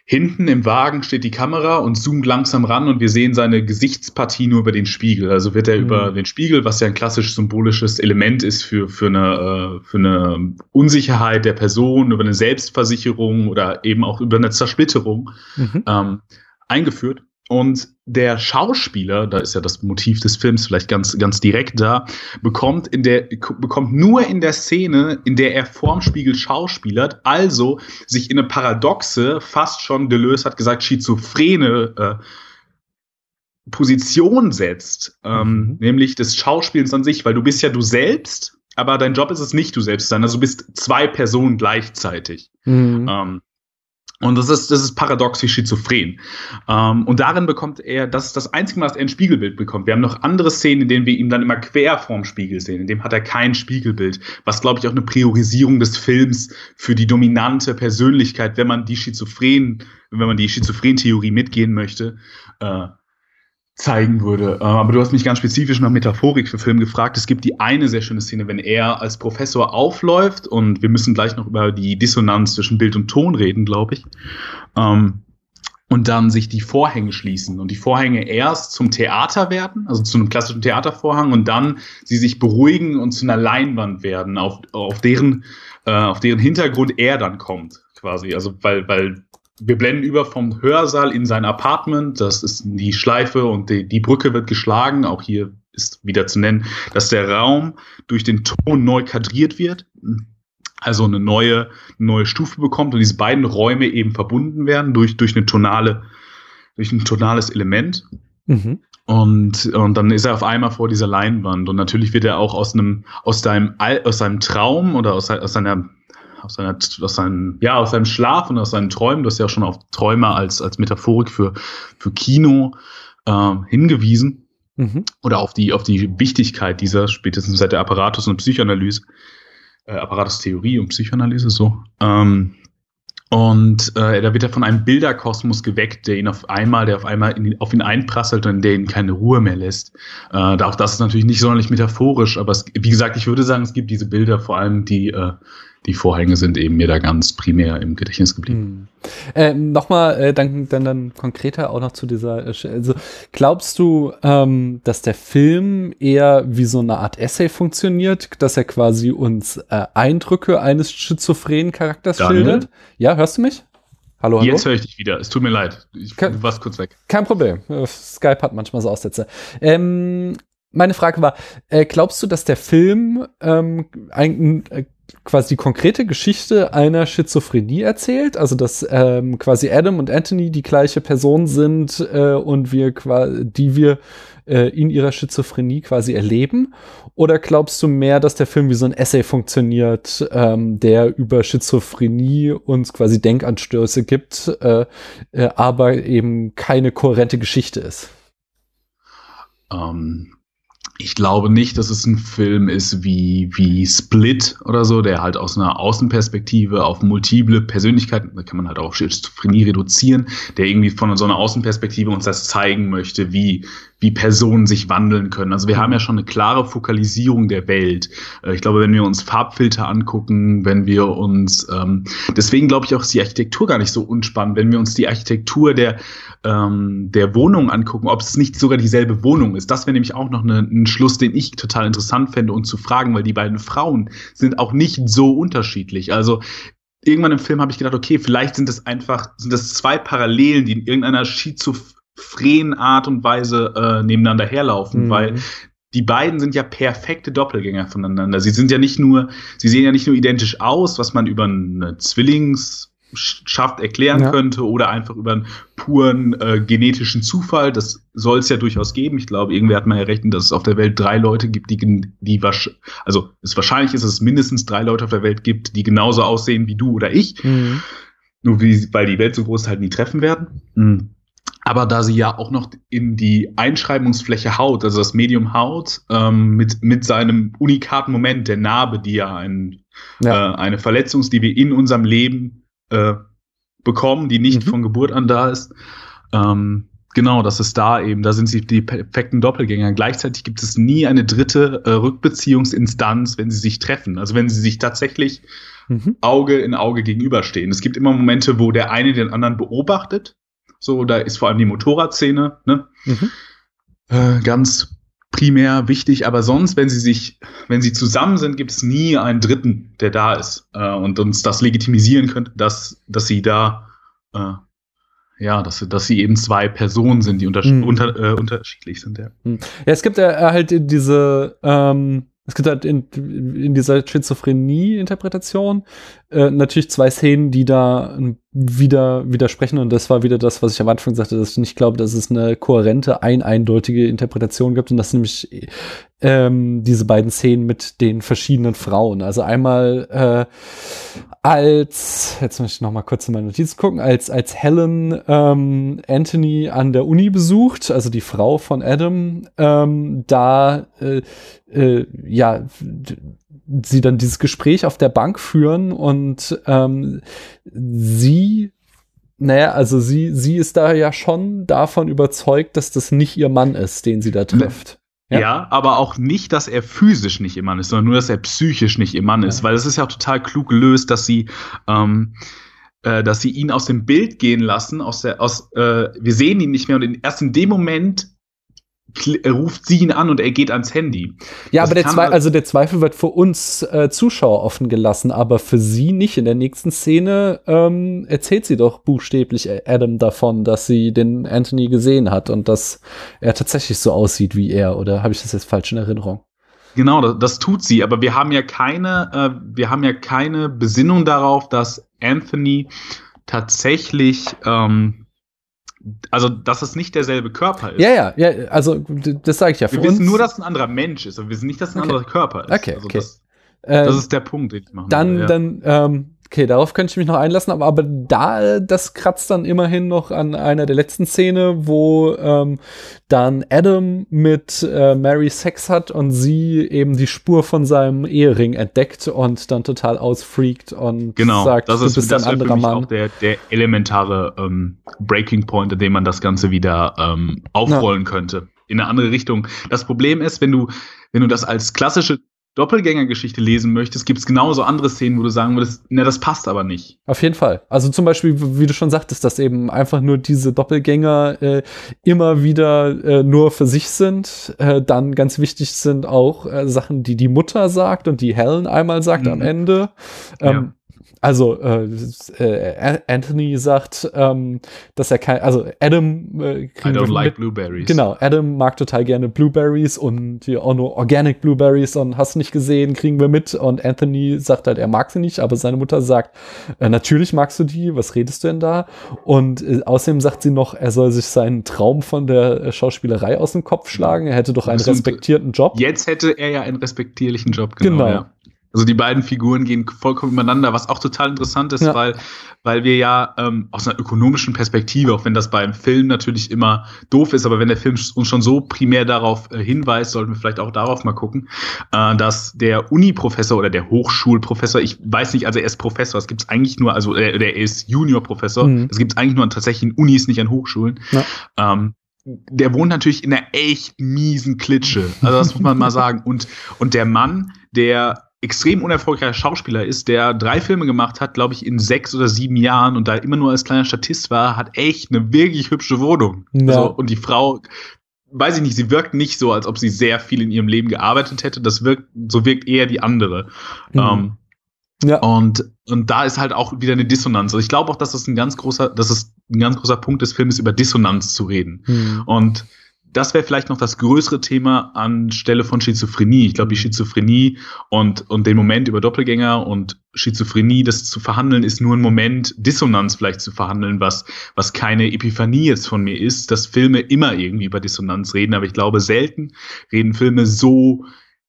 hinten im Wagen steht die Kamera und zoomt langsam ran und wir sehen seine Gesichtspartie nur über den Spiegel. Also wird er mhm. über den Spiegel, was ja ein klassisch symbolisches Element ist für, für, eine, äh, für eine Unsicherheit der Person, über eine Selbstversicherung oder eben auch über eine Zersplitterung mhm. ähm, eingeführt. Und der Schauspieler, da ist ja das Motiv des Films vielleicht ganz, ganz direkt da, bekommt in der, bekommt nur in der Szene, in der er vorm Spiegel schauspielert, also sich in eine paradoxe, fast schon Deleuze hat gesagt, schizophrene äh, Position setzt, ähm, mhm. nämlich des Schauspielens an sich, weil du bist ja du selbst, aber dein Job ist es nicht du selbst sein, also du bist zwei Personen gleichzeitig. Mhm. Ähm, und das ist, das ist paradox wie schizophren. Ähm, und darin bekommt er, das ist das einzige Mal, dass er ein Spiegelbild bekommt. Wir haben noch andere Szenen, in denen wir ihn dann immer quer vorm Spiegel sehen. In dem hat er kein Spiegelbild. Was, glaube ich, auch eine Priorisierung des Films für die dominante Persönlichkeit, wenn man die Schizophren, wenn man die Schizophren-Theorie mitgehen möchte, äh, zeigen würde. Ähm, aber du hast mich ganz spezifisch nach Metaphorik für Film gefragt. Es gibt die eine sehr schöne Szene, wenn er als Professor aufläuft und wir müssen gleich noch über die Dissonanz zwischen Bild und Ton reden, glaube ich. Ähm, und dann sich die Vorhänge schließen und die Vorhänge erst zum Theater werden, also zu einem klassischen Theatervorhang und dann sie sich beruhigen und zu einer Leinwand werden, auf, auf deren äh, auf deren Hintergrund er dann kommt, quasi. Also weil weil wir blenden über vom Hörsaal in sein Apartment. Das ist die Schleife und die, die Brücke wird geschlagen. Auch hier ist wieder zu nennen, dass der Raum durch den Ton neu kadriert wird. Also eine neue, neue Stufe bekommt und diese beiden Räume eben verbunden werden durch, durch eine tonale, durch ein tonales Element. Mhm. Und, und dann ist er auf einmal vor dieser Leinwand. Und natürlich wird er auch aus einem, aus deinem, aus seinem Traum oder aus, aus seiner aus, seiner, aus, seinem, ja, aus seinem Schlaf und aus seinen Träumen, du hast ja auch schon auf Träume als, als Metaphorik für, für Kino äh, hingewiesen. Mhm. Oder auf die, auf die Wichtigkeit dieser, spätestens seit der Apparatus- und Psychoanalyse, äh, Apparatus-Theorie und Psychoanalyse so. Ähm, und äh, da wird er von einem Bilderkosmos geweckt, der ihn auf einmal, der auf einmal in, auf ihn einprasselt und der ihn keine Ruhe mehr lässt. Äh, auch das ist natürlich nicht sonderlich metaphorisch, aber es, wie gesagt, ich würde sagen, es gibt diese Bilder vor allem, die äh, die Vorhänge sind eben mir da ganz primär im Gedächtnis geblieben. Hm. Äh, Nochmal, äh, dann, dann, dann konkreter auch noch zu dieser, äh, also glaubst du, ähm, dass der Film eher wie so eine Art Essay funktioniert, dass er quasi uns äh, Eindrücke eines schizophrenen Charakters Daniel? schildert? Ja, hörst du mich? Hallo, hallo? Jetzt höre ich dich wieder. Es tut mir leid. Ich, kein, du warst kurz weg. Kein Problem. Skype hat manchmal so Aussätze. Ähm, meine Frage war, äh, glaubst du, dass der Film ähm, ein, äh, quasi die konkrete Geschichte einer Schizophrenie erzählt, also dass ähm, quasi Adam und Anthony die gleiche Person sind äh, und wir die wir äh, in ihrer Schizophrenie quasi erleben? Oder glaubst du mehr, dass der Film wie so ein Essay funktioniert, ähm, der über Schizophrenie uns quasi Denkanstöße gibt, äh, äh, aber eben keine kohärente Geschichte ist? Ähm, ich glaube nicht, dass es ein Film ist wie, wie Split oder so, der halt aus einer Außenperspektive auf multiple Persönlichkeiten, da kann man halt auch Schizophrenie reduzieren, der irgendwie von so einer Außenperspektive uns das zeigen möchte, wie, wie Personen sich wandeln können. Also wir haben ja schon eine klare Fokalisierung der Welt. Äh, ich glaube, wenn wir uns Farbfilter angucken, wenn wir uns, ähm, deswegen glaube ich auch, ist die Architektur gar nicht so unspannend, wenn wir uns die Architektur der, ähm, der Wohnung angucken, ob es nicht sogar dieselbe Wohnung ist. Das wäre nämlich auch noch eine, ein Schluss, den ich total interessant fände und zu fragen, weil die beiden Frauen sind auch nicht so unterschiedlich. Also irgendwann im Film habe ich gedacht, okay, vielleicht sind es einfach, sind das zwei Parallelen, die in irgendeiner schizophrenen Art und Weise äh, nebeneinander herlaufen, mhm. weil die beiden sind ja perfekte Doppelgänger voneinander. Sie sind ja nicht nur, sie sehen ja nicht nur identisch aus, was man über eine Zwillingsschaft erklären ja. könnte oder einfach über einen puren äh, genetischen Zufall. Das soll es ja durchaus geben. Ich glaube, irgendwer hat mal errechnet, dass es auf der Welt drei Leute gibt, die, die also es wahrscheinlich ist, dass es mindestens drei Leute auf der Welt gibt, die genauso aussehen wie du oder ich. Mhm. Nur wie, weil die Welt so groß halt nie treffen werden. Mhm. Aber da sie ja auch noch in die Einschreibungsfläche Haut, also das Medium Haut, ähm, mit, mit seinem unikaten Moment, der Narbe, die ja, ein, ja. Äh, eine Verletzung ist, die wir in unserem Leben äh, bekommen, die nicht mhm. von Geburt an da ist. Ähm, genau, das ist da eben, da sind sie die perfekten Doppelgänger. Gleichzeitig gibt es nie eine dritte äh, Rückbeziehungsinstanz, wenn sie sich treffen. Also wenn sie sich tatsächlich mhm. Auge in Auge gegenüberstehen. Es gibt immer Momente, wo der eine den anderen beobachtet. So, da ist vor allem die Motorradszene, ne? Mhm. Äh, ganz primär wichtig, aber sonst, wenn sie sich, wenn sie zusammen sind, gibt es nie einen Dritten, der da ist äh, und uns das legitimisieren könnte, dass, dass sie da, äh, ja, dass, dass sie eben zwei Personen sind, die unter, mhm. unter, äh, unterschiedlich sind. Ja. Mhm. ja, es gibt ja halt diese, ähm, es gibt halt in, in dieser Schizophrenie-Interpretation äh, natürlich zwei Szenen, die da wieder widersprechen. Und das war wieder das, was ich am Anfang sagte, dass ich nicht glaube, dass es eine kohärente, ein eindeutige Interpretation gibt. Und das nämlich ähm, diese beiden Szenen mit den verschiedenen Frauen. Also einmal äh, als, jetzt muss ich noch mal kurz in meine Notizen gucken, als, als Helen ähm, Anthony an der Uni besucht, also die Frau von Adam, ähm, da äh, äh, ja sie dann dieses Gespräch auf der Bank führen und ähm, sie naja, also sie, sie ist da ja schon davon überzeugt, dass das nicht ihr Mann ist, den sie da trifft. Ja. ja. aber auch nicht, dass er physisch nicht ihr Mann ist, sondern nur, dass er psychisch nicht ihr Mann ist. Ja. Weil es ist ja auch total klug gelöst, dass sie, ähm, äh, dass sie ihn aus dem Bild gehen lassen, aus der, aus, äh, wir sehen ihn nicht mehr und in, erst in dem Moment ruft sie ihn an und er geht ans Handy. Ja, das aber der Zweifel, also der Zweifel wird für uns äh, Zuschauer offen gelassen, aber für sie nicht. In der nächsten Szene ähm, erzählt sie doch buchstäblich Adam davon, dass sie den Anthony gesehen hat und dass er tatsächlich so aussieht wie er. Oder habe ich das jetzt falsch in Erinnerung? Genau, das, das tut sie. Aber wir haben ja keine, äh, wir haben ja keine Besinnung darauf, dass Anthony tatsächlich ähm, also dass es nicht derselbe Körper ist. Ja, ja, ja, also das sage ich ja. Wir wissen nur, dass es ein anderer Mensch ist, aber wir wissen nicht, dass es ein okay. anderer Körper ist. Okay, also okay. Das, das äh, ist der Punkt, den ich machen Dann, will, ja. dann ähm, Okay, darauf könnte ich mich noch einlassen, aber, aber da, das kratzt dann immerhin noch an einer der letzten Szene, wo ähm, dann Adam mit äh, Mary Sex hat und sie eben die Spur von seinem Ehering entdeckt und dann total ausfreakt und genau, sagt, das ist, du bist das ein anderer Mann. Auch der, der elementare ähm, Breaking Point, in dem man das Ganze wieder ähm, aufrollen ja. könnte. In eine andere Richtung. Das Problem ist, wenn du, wenn du das als klassische Doppelgängergeschichte lesen möchtest, gibt es genauso andere Szenen, wo du sagen würdest, na, das passt aber nicht. Auf jeden Fall. Also zum Beispiel, wie du schon sagtest, dass eben einfach nur diese Doppelgänger äh, immer wieder äh, nur für sich sind. Äh, dann ganz wichtig sind auch äh, Sachen, die die Mutter sagt und die Helen einmal sagt mhm. am Ende. Ähm, ja. Also äh, äh, Anthony sagt, ähm, dass er kein, also Adam äh, I don't like mit, blueberries. Genau, Adam mag total gerne Blueberries und ja, auch nur Organic Blueberries und hast nicht gesehen, kriegen wir mit. Und Anthony sagt halt, er mag sie nicht, aber seine Mutter sagt, äh, natürlich magst du die, was redest du denn da? Und äh, außerdem sagt sie noch, er soll sich seinen Traum von der äh, Schauspielerei aus dem Kopf schlagen. Er hätte doch einen respektierten Job. Jetzt hätte er ja einen respektierlichen Job, genau. genau. Ja. Also die beiden Figuren gehen vollkommen übereinander, was auch total interessant ist, ja. weil, weil wir ja ähm, aus einer ökonomischen Perspektive, auch wenn das beim Film natürlich immer doof ist, aber wenn der Film uns schon so primär darauf äh, hinweist, sollten wir vielleicht auch darauf mal gucken, äh, dass der Uni-Professor oder der Hochschulprofessor, ich weiß nicht, also er ist Professor, es gibt es eigentlich nur, also äh, der ist Junior-Professor, mhm. es gibt es eigentlich nur an tatsächlichen Unis, nicht an Hochschulen. Ja. Ähm, der wohnt natürlich in einer echt miesen Klitsche. Also das muss man mal sagen. Und, und der Mann, der extrem unerfolgreicher Schauspieler ist, der drei Filme gemacht hat, glaube ich, in sechs oder sieben Jahren und da immer nur als kleiner Statist war, hat echt eine wirklich hübsche Wohnung. Ja. Also, und die Frau, weiß ich nicht, sie wirkt nicht so, als ob sie sehr viel in ihrem Leben gearbeitet hätte. Das wirkt, so wirkt eher die andere. Mhm. Ähm, ja. Und, und da ist halt auch wieder eine Dissonanz. Also ich glaube auch, dass das ein ganz großer, dass es ein ganz großer Punkt des Films über Dissonanz zu reden. Mhm. Und das wäre vielleicht noch das größere Thema anstelle von Schizophrenie. Ich glaube, die Schizophrenie und, und den Moment über Doppelgänger und Schizophrenie, das zu verhandeln, ist nur ein Moment, Dissonanz vielleicht zu verhandeln, was, was keine Epiphanie jetzt von mir ist, dass Filme immer irgendwie über Dissonanz reden, aber ich glaube, selten reden Filme so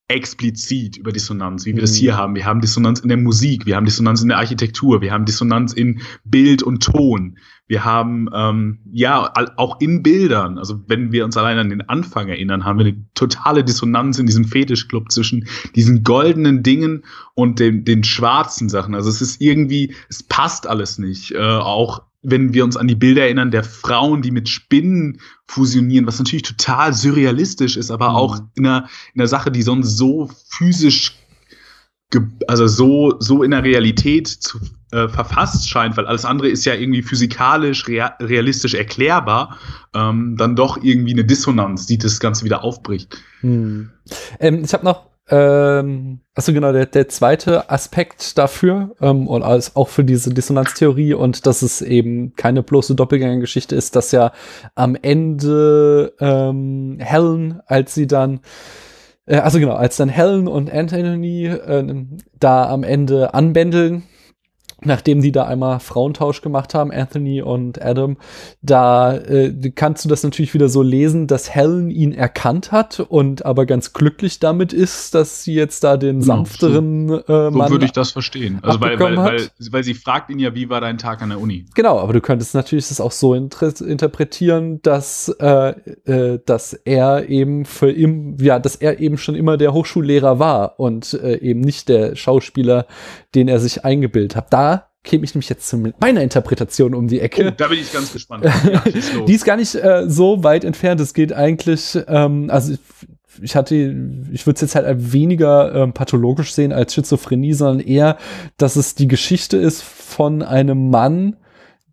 explizit über Dissonanz, wie wir mhm. das hier haben. Wir haben Dissonanz in der Musik, wir haben Dissonanz in der Architektur, wir haben Dissonanz in Bild und Ton. Wir haben ähm, ja auch in Bildern, also wenn wir uns allein an den Anfang erinnern, haben wir eine totale Dissonanz in diesem Fetischclub zwischen diesen goldenen Dingen und den, den schwarzen Sachen. Also es ist irgendwie, es passt alles nicht. Äh, auch wenn wir uns an die Bilder erinnern der Frauen, die mit Spinnen fusionieren, was natürlich total surrealistisch ist, aber mhm. auch in einer, in einer Sache, die sonst so physisch also so, so in der Realität zu, äh, verfasst scheint, weil alles andere ist ja irgendwie physikalisch, rea realistisch erklärbar, ähm, dann doch irgendwie eine Dissonanz, die das Ganze wieder aufbricht. Hm. Ähm, ich habe noch, ähm, also genau, der, der zweite Aspekt dafür ähm, und als auch für diese Dissonanztheorie und dass es eben keine bloße Doppelgängergeschichte ist, dass ja am Ende ähm, Helen, als sie dann äh, also genau, als dann Helen und Anthony äh, da am Ende anbändeln, nachdem die da einmal Frauentausch gemacht haben, Anthony und Adam, da äh, kannst du das natürlich wieder so lesen, dass Helen ihn erkannt hat und aber ganz glücklich damit ist, dass sie jetzt da den genau, sanfteren so, äh, Mann. So würde ich das verstehen. Also weil, weil, weil, weil, sie fragt ihn ja, wie war dein Tag an der Uni? Genau, aber du könntest natürlich das auch so interpretieren, dass, äh, äh, dass er eben für im, ja, dass er eben schon immer der Hochschullehrer war und äh, eben nicht der Schauspieler, den er sich eingebildet hat. Da käme ich nämlich jetzt zu meiner Interpretation um die Ecke. Oh, da bin ich ganz gespannt. Ja, die ist gar nicht äh, so weit entfernt. Es geht eigentlich, ähm, also ich, ich hatte, ich würde es jetzt halt weniger ähm, pathologisch sehen als Schizophrenie, sondern eher, dass es die Geschichte ist von einem Mann,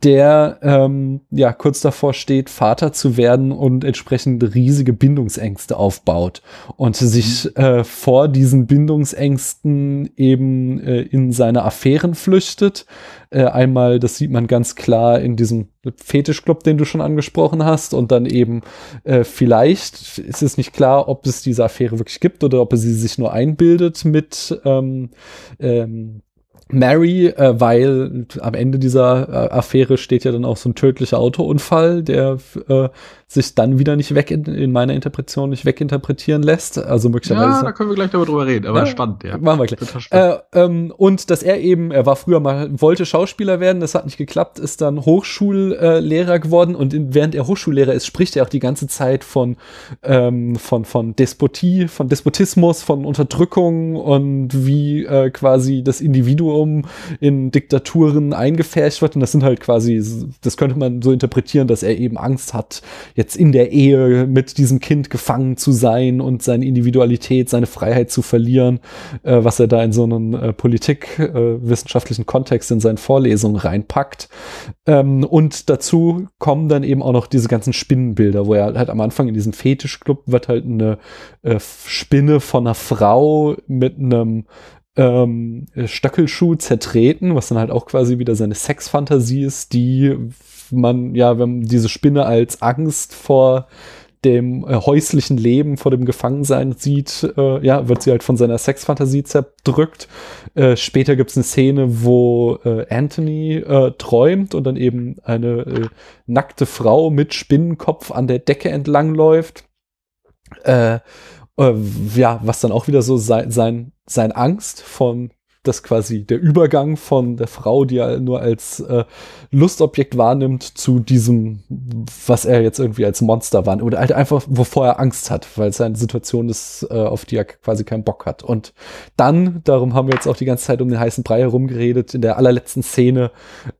der ähm, ja kurz davor steht, Vater zu werden und entsprechend riesige Bindungsängste aufbaut und sich äh, vor diesen Bindungsängsten eben äh, in seine Affären flüchtet. Äh, einmal, das sieht man ganz klar in diesem Fetischclub, den du schon angesprochen hast, und dann eben äh, vielleicht ist es nicht klar, ob es diese Affäre wirklich gibt oder ob er sie sich nur einbildet mit ähm, ähm, Mary, äh, weil am Ende dieser äh, Affäre steht ja dann auch so ein tödlicher Autounfall, der äh, sich dann wieder nicht weg in, in meiner Interpretation nicht weginterpretieren lässt. Also möglicherweise. Ja, da können wir gleich drüber reden, aber ja, spannend, ja. Machen wir gleich. Äh, ähm, und dass er eben, er war früher mal, wollte Schauspieler werden, das hat nicht geklappt, ist dann Hochschullehrer geworden und in, während er Hochschullehrer ist, spricht er auch die ganze Zeit von, ähm, von, von Despotie, von Despotismus, von Unterdrückung und wie äh, quasi das Individuum in Diktaturen eingefärcht wird. Und das sind halt quasi, das könnte man so interpretieren, dass er eben Angst hat, jetzt in der Ehe mit diesem Kind gefangen zu sein und seine Individualität, seine Freiheit zu verlieren, äh, was er da in so einen äh, politikwissenschaftlichen Kontext in seinen Vorlesungen reinpackt. Ähm, und dazu kommen dann eben auch noch diese ganzen Spinnenbilder, wo er halt am Anfang in diesem Fetischclub wird halt eine äh, Spinne von einer Frau mit einem ähm, Stöckelschuh zertreten, was dann halt auch quasi wieder seine Sexfantasie ist, die man ja, wenn diese Spinne als Angst vor dem äh, häuslichen Leben, vor dem Gefangensein sieht, äh, ja, wird sie halt von seiner Sexfantasie zerdrückt. Äh, später gibt es eine Szene, wo äh, Anthony äh, träumt und dann eben eine nackte Frau mit Spinnenkopf an der Decke entlangläuft. Ja, was dann auch wieder so sein, sein, sein Angst von dass quasi der Übergang von der Frau, die er nur als äh, Lustobjekt wahrnimmt, zu diesem, was er jetzt irgendwie als Monster wahrnimmt. Oder halt einfach, wovor er Angst hat, weil es eine Situation ist, äh, auf die er quasi keinen Bock hat. Und dann, darum haben wir jetzt auch die ganze Zeit um den heißen Brei herumgeredet, in der allerletzten Szene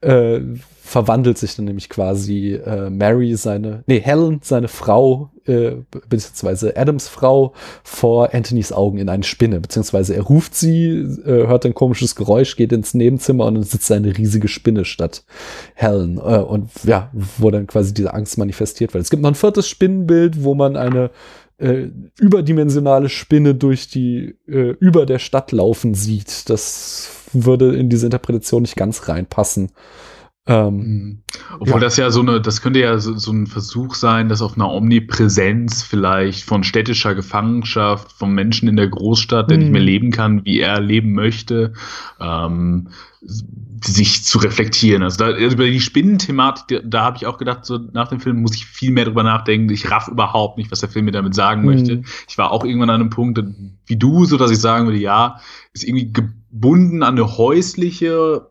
äh, verwandelt sich dann nämlich quasi äh, Mary, seine, nee, Helen, seine Frau, äh, beziehungsweise Adams Frau, vor Anthonys Augen in eine Spinne, beziehungsweise er ruft sie, äh, hört ein komisches Geräusch, geht ins Nebenzimmer und dann sitzt eine riesige Spinne statt Helen. Äh, und ja, wo dann quasi diese Angst manifestiert wird. Es gibt noch ein viertes Spinnenbild, wo man eine äh, überdimensionale Spinne durch die, äh, über der Stadt laufen sieht. Das würde in diese Interpretation nicht ganz reinpassen. Ähm, mhm. Obwohl ja. das ja so eine, das könnte ja so, so, ein Versuch sein, dass auf einer Omnipräsenz vielleicht von städtischer Gefangenschaft, vom Menschen in der Großstadt, der mhm. nicht mehr leben kann, wie er leben möchte, ähm, sich zu reflektieren. Also da, also über die Spinnenthematik, da, da habe ich auch gedacht, so nach dem Film muss ich viel mehr drüber nachdenken. Ich raff überhaupt nicht, was der Film mir damit sagen mhm. möchte. Ich war auch irgendwann an einem Punkt, wie du, so dass ich sagen würde, ja, ist irgendwie gebunden an eine häusliche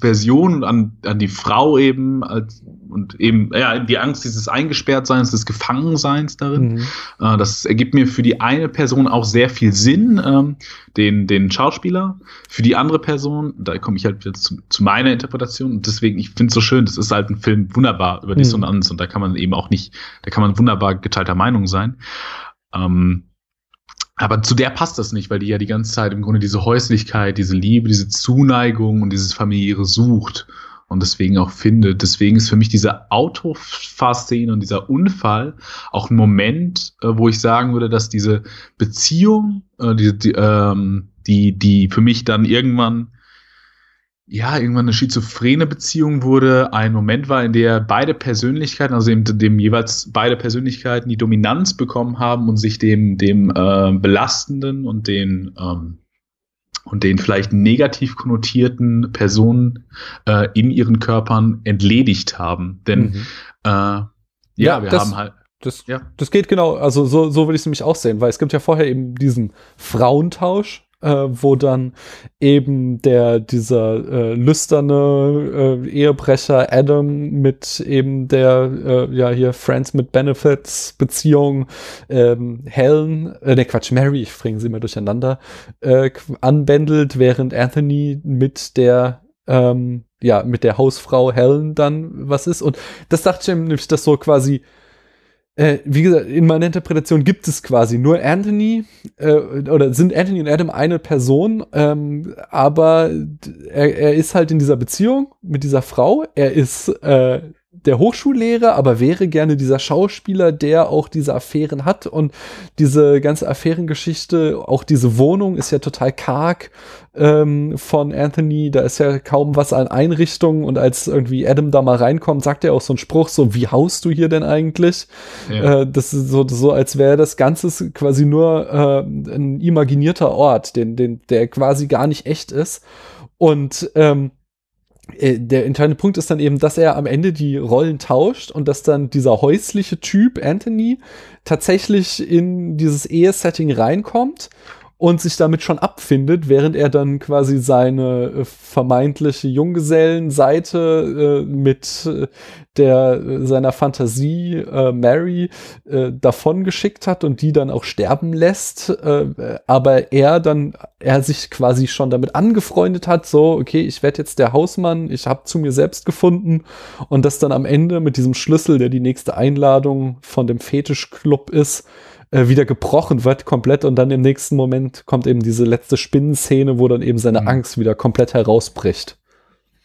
Version an, an die Frau eben als, und eben ja die Angst dieses Eingesperrtseins, des Gefangenseins darin. Mhm. Äh, das ergibt mir für die eine Person auch sehr viel Sinn, ähm, den, den Schauspieler. Für die andere Person, da komme ich halt jetzt zu, zu meiner Interpretation und deswegen, ich finde es so schön, das ist halt ein Film wunderbar über Dissonanz mhm. und da kann man eben auch nicht, da kann man wunderbar geteilter Meinung sein. Ähm, aber zu der passt das nicht, weil die ja die ganze Zeit im Grunde diese Häuslichkeit, diese Liebe, diese Zuneigung und dieses familiäre sucht und deswegen auch findet. Deswegen ist für mich diese Autofahrszene und dieser Unfall auch ein Moment, äh, wo ich sagen würde, dass diese Beziehung, äh, die, ähm, die, die für mich dann irgendwann ja, irgendwann eine schizophrene Beziehung wurde, ein Moment war, in der beide Persönlichkeiten, also dem, dem jeweils beide Persönlichkeiten die Dominanz bekommen haben und sich dem, dem äh, belastenden und den ähm, und den vielleicht negativ konnotierten Personen äh, in ihren Körpern entledigt haben. Denn mhm. äh, ja, ja, wir das, haben halt. Das, ja. das geht genau, also so, so würde ich es nämlich auch sehen, weil es gibt ja vorher eben diesen Frauentausch, äh, wo dann eben der dieser äh, lüsterne äh, Ehebrecher Adam mit eben der äh, ja hier Friends mit Benefits Beziehung ähm, Helen äh, ne Quatsch Mary ich bringe sie mal durcheinander äh, anbändelt während Anthony mit der ähm, ja mit der Hausfrau Helen dann was ist. Und das dachte ich nämlich dass so quasi äh, wie gesagt, in meiner Interpretation gibt es quasi nur Anthony äh, oder sind Anthony und Adam eine Person, ähm, aber er, er ist halt in dieser Beziehung mit dieser Frau. Er ist äh, der Hochschullehrer, aber wäre gerne dieser Schauspieler, der auch diese Affären hat und diese ganze Affärengeschichte, auch diese Wohnung ist ja total karg ähm, von Anthony, da ist ja kaum was an Einrichtungen und als irgendwie Adam da mal reinkommt, sagt er auch so einen Spruch, so wie haust du hier denn eigentlich? Ja. Äh, das ist so, so als wäre das Ganze quasi nur äh, ein imaginierter Ort, den, den, der quasi gar nicht echt ist und ähm, äh, der entscheidende Punkt ist dann eben, dass er am Ende die Rollen tauscht und dass dann dieser häusliche Typ Anthony tatsächlich in dieses Ehesetting reinkommt und sich damit schon abfindet, während er dann quasi seine äh, vermeintliche Junggesellenseite äh, mit äh, der äh, seiner Fantasie äh, Mary äh, davon geschickt hat und die dann auch sterben lässt, äh, aber er dann er sich quasi schon damit angefreundet hat, so okay, ich werde jetzt der Hausmann, ich habe zu mir selbst gefunden und das dann am Ende mit diesem Schlüssel, der die nächste Einladung von dem Fetischclub ist, äh, wieder gebrochen wird komplett und dann im nächsten Moment kommt eben diese letzte Spinnenszene, wo dann eben seine mhm. Angst wieder komplett herausbricht.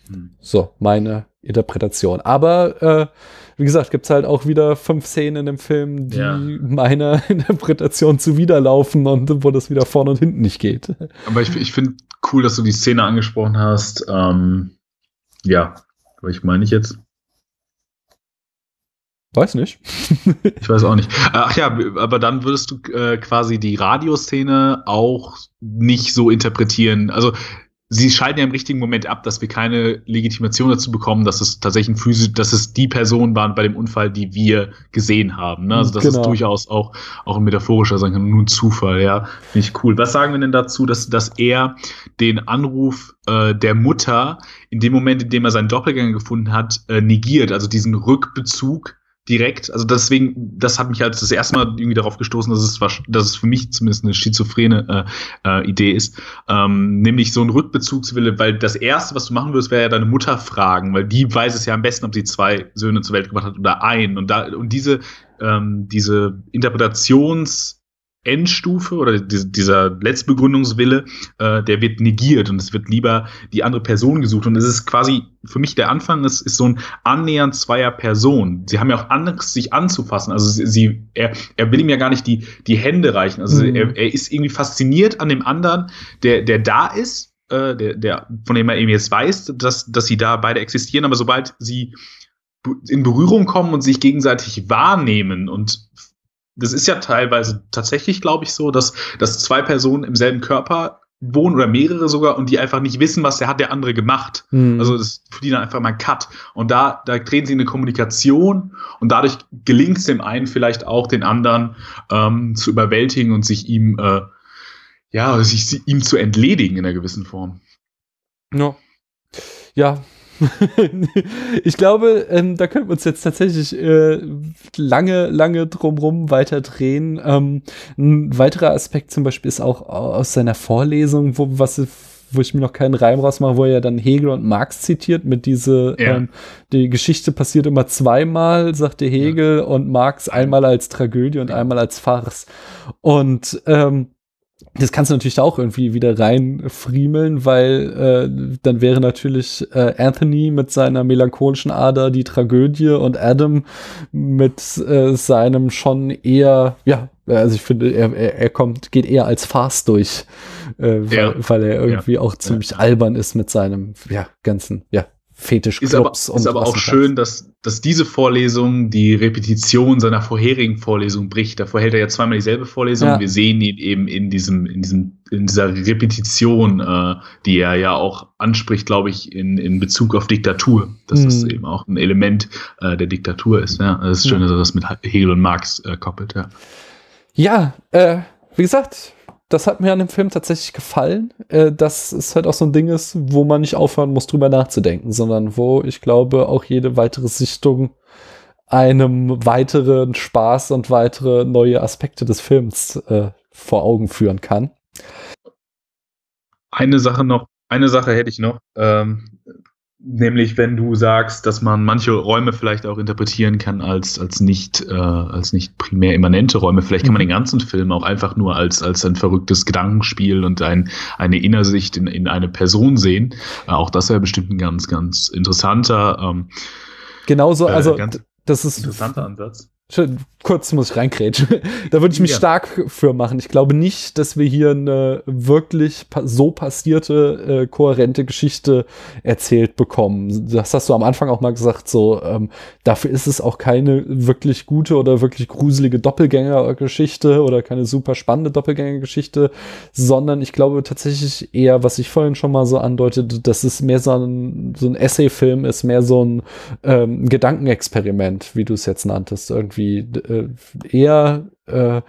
Mhm. So, meine Interpretation. Aber äh, wie gesagt, gibt es halt auch wieder fünf Szenen in dem Film, die ja. meiner Interpretation zuwiderlaufen und wo das wieder vorne und hinten nicht geht. Aber ich, ich finde cool, dass du die Szene angesprochen hast. Ähm, ja, ich meine ich jetzt. Weiß nicht. ich weiß auch nicht. Ach ja, aber dann würdest du äh, quasi die Radioszene auch nicht so interpretieren. Also sie schalten ja im richtigen Moment ab, dass wir keine Legitimation dazu bekommen, dass es tatsächlich ein physisch, dass es die Personen waren bei dem Unfall, die wir gesehen haben. Ne? Also das genau. ist durchaus auch, auch ein metaphorischer, sagen kann, nur ein Zufall, ja. Finde ich cool. Was sagen wir denn dazu, dass, dass er den Anruf äh, der Mutter in dem Moment, in dem er seinen Doppelgänger gefunden hat, äh, negiert, also diesen Rückbezug direkt, also deswegen, das hat mich halt das erste Mal irgendwie darauf gestoßen, dass es, dass es für mich zumindest eine schizophrene äh, äh, Idee ist, ähm, nämlich so ein Rückbezugswille, weil das erste, was du machen würdest, wäre ja deine Mutter fragen, weil die weiß es ja am besten, ob sie zwei Söhne zur Welt gebracht hat oder einen und da und diese ähm, diese Interpretations Endstufe oder dieser Letztbegründungswille, äh, der wird negiert und es wird lieber die andere Person gesucht. Und es ist quasi für mich der Anfang, es ist so ein Annähern zweier Personen. Sie haben ja auch Angst, sich anzufassen. Also sie, sie er, er will ihm ja gar nicht die, die Hände reichen. Also mhm. er, er ist irgendwie fasziniert an dem anderen, der, der da ist, äh, der, der, von dem er eben jetzt weiß, dass, dass sie da beide existieren, aber sobald sie in Berührung kommen und sich gegenseitig wahrnehmen und das ist ja teilweise tatsächlich, glaube ich, so, dass, dass zwei Personen im selben Körper wohnen oder mehrere sogar und die einfach nicht wissen, was der hat der andere gemacht. Mhm. Also das für die dann einfach mal ein Cut. Und da, da treten sie in eine Kommunikation und dadurch gelingt es dem einen vielleicht auch, den anderen ähm, zu überwältigen und sich ihm, äh, ja, sich ihm zu entledigen in einer gewissen Form. Ja. Ja, ich glaube, ähm, da könnten wir uns jetzt tatsächlich äh, lange, lange drumrum weiter drehen. Ähm, ein weiterer Aspekt zum Beispiel ist auch aus seiner Vorlesung, wo, was, wo ich mir noch keinen Reim rausmache, wo er dann Hegel und Marx zitiert mit diese, ja. ähm, die Geschichte passiert immer zweimal, sagte Hegel, ja. und Marx einmal als Tragödie und einmal als Farce. Und ähm, das kannst du natürlich auch irgendwie wieder reinfriemeln, weil äh, dann wäre natürlich äh, Anthony mit seiner melancholischen Ader die Tragödie und Adam mit äh, seinem schon eher, ja, also ich finde, er, er, er kommt, geht eher als Farce durch, äh, weil, ja. weil er irgendwie ja. auch ziemlich ja. albern ist mit seinem, ja, ganzen, ja, Fetisch ist aber, ist aber auch schön, dass, dass diese Vorlesung die Repetition seiner vorherigen Vorlesung bricht. Davor hält er ja zweimal dieselbe Vorlesung. Ja. Wir sehen ihn eben in diesem, in diesem, in dieser Repetition, äh, die er ja auch anspricht, glaube ich, in, in Bezug auf Diktatur. Dass mhm. das eben auch ein Element äh, der Diktatur ist. Ja, das ist schön, ja. dass er das mit Hegel und Marx äh, koppelt. Ja, ja äh, wie gesagt, das hat mir an dem Film tatsächlich gefallen, äh, dass es halt auch so ein Ding ist, wo man nicht aufhören muss, drüber nachzudenken, sondern wo ich glaube, auch jede weitere Sichtung einem weiteren Spaß und weitere neue Aspekte des Films äh, vor Augen führen kann. Eine Sache noch, eine Sache hätte ich noch. Ähm, Nämlich, wenn du sagst, dass man manche Räume vielleicht auch interpretieren kann als, als, nicht, äh, als nicht primär immanente Räume. Vielleicht kann man mhm. den ganzen Film auch einfach nur als, als ein verrücktes Gedankenspiel und ein, eine Innersicht in, in eine Person sehen. Äh, auch das wäre bestimmt ein ganz, ganz interessanter. Ähm, Genauso, äh, also das ist interessanter Ansatz kurz muss ich reinkrätschen. da würde ich mich ja. stark für machen. Ich glaube nicht, dass wir hier eine wirklich so passierte, äh, kohärente Geschichte erzählt bekommen. Das hast du am Anfang auch mal gesagt, so, ähm, dafür ist es auch keine wirklich gute oder wirklich gruselige Doppelgängergeschichte oder keine super spannende Doppelgängergeschichte, sondern ich glaube tatsächlich eher, was ich vorhin schon mal so andeutete, dass es mehr so ein, so ein Essay-Film ist, mehr so ein ähm, Gedankenexperiment, wie du es jetzt nanntest, irgendwie irgendwie äh, eher äh,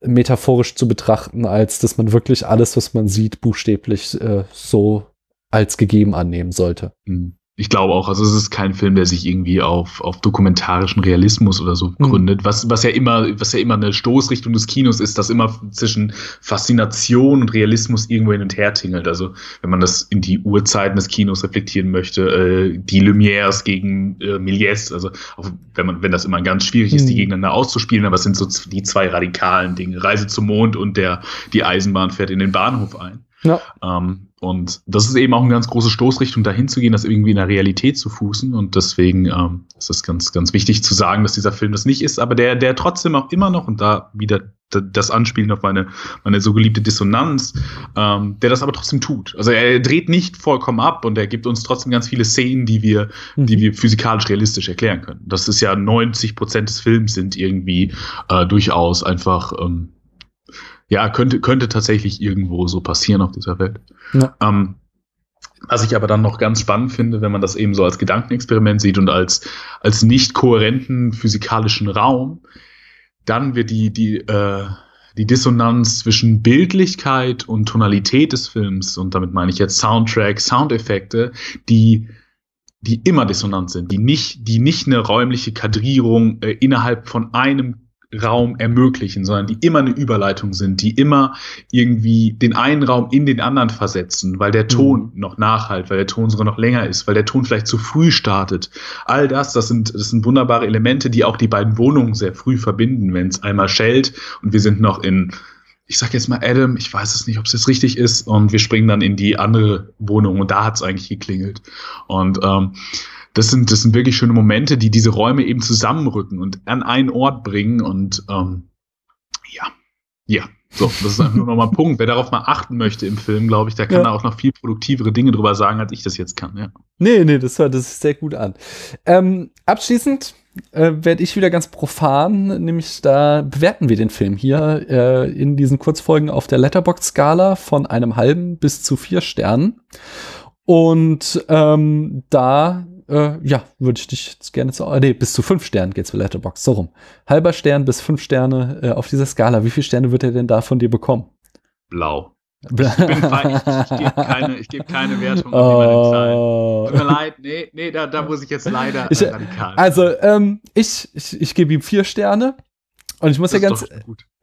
metaphorisch zu betrachten, als dass man wirklich alles, was man sieht, buchstäblich äh, so als gegeben annehmen sollte. Mhm. Ich glaube auch, also es ist kein Film, der sich irgendwie auf, auf dokumentarischen Realismus oder so mhm. gründet, was, was ja immer, was ja immer eine Stoßrichtung des Kinos ist, das immer zwischen Faszination und Realismus irgendwo hin und her tingelt. Also wenn man das in die Urzeiten des Kinos reflektieren möchte, äh, die Lumières gegen äh, Méliès, also auch wenn man, wenn das immer ganz schwierig ist, die mhm. gegeneinander auszuspielen, aber es sind so die zwei radikalen Dinge. Reise zum Mond und der, die Eisenbahn fährt in den Bahnhof ein. Ja. Ähm, und das ist eben auch eine ganz große Stoßrichtung, dahin zu gehen, das irgendwie in der Realität zu fußen. Und deswegen ähm, ist es ganz, ganz wichtig zu sagen, dass dieser Film das nicht ist, aber der, der trotzdem auch immer noch, und da wieder das Anspielen auf meine, meine so geliebte Dissonanz, ähm, der das aber trotzdem tut. Also er dreht nicht vollkommen ab und er gibt uns trotzdem ganz viele Szenen, die wir, mhm. die wir physikalisch realistisch erklären können. Das ist ja 90 Prozent des Films sind irgendwie äh, durchaus einfach ähm, ja, könnte, könnte tatsächlich irgendwo so passieren auf dieser Welt. Ja. Ähm, was ich aber dann noch ganz spannend finde, wenn man das eben so als Gedankenexperiment sieht und als, als nicht kohärenten physikalischen Raum, dann wird die, die, äh, die Dissonanz zwischen Bildlichkeit und Tonalität des Films, und damit meine ich jetzt Soundtrack, Soundeffekte, die, die immer dissonant sind, die nicht, die nicht eine räumliche Kadrierung äh, innerhalb von einem Raum ermöglichen, sondern die immer eine Überleitung sind, die immer irgendwie den einen Raum in den anderen versetzen, weil der Ton mhm. noch nachhalt, weil der Ton sogar noch länger ist, weil der Ton vielleicht zu früh startet. All das, das sind, das sind wunderbare Elemente, die auch die beiden Wohnungen sehr früh verbinden, wenn es einmal schellt und wir sind noch in ich sag jetzt mal Adam, ich weiß es nicht, ob es jetzt richtig ist, und wir springen dann in die andere Wohnung und da hat es eigentlich geklingelt. Und ähm, das sind, das sind wirklich schöne Momente, die diese Räume eben zusammenrücken und an einen Ort bringen und ähm, ja, ja. So, das ist einfach nur nochmal ein Punkt. Wer darauf mal achten möchte im Film, glaube ich, der kann ja. da auch noch viel produktivere Dinge drüber sagen, als ich das jetzt kann. Ja. Nee, nee, das hört das sehr gut an. Ähm, abschließend äh, werde ich wieder ganz profan, nämlich da bewerten wir den Film hier äh, in diesen Kurzfolgen auf der Letterbox-Skala von einem halben bis zu vier Sternen. Und ähm, da äh, ja, würde ich dich gerne zu. Nee, bis zu fünf Sternen geht's für Letterbox. So rum. Halber Stern bis fünf Sterne äh, auf dieser Skala. Wie viele Sterne wird er denn da von dir bekommen? Blau. Bla. Ich, bin fein, ich, ich gebe keine, ich geb keine Wertung oh. Tut mir leid, nee, nee, da, da muss ich jetzt leider ich, radikal. Also, ähm, ich, ich, ich gebe ihm vier Sterne. Und ich muss das ja ganz,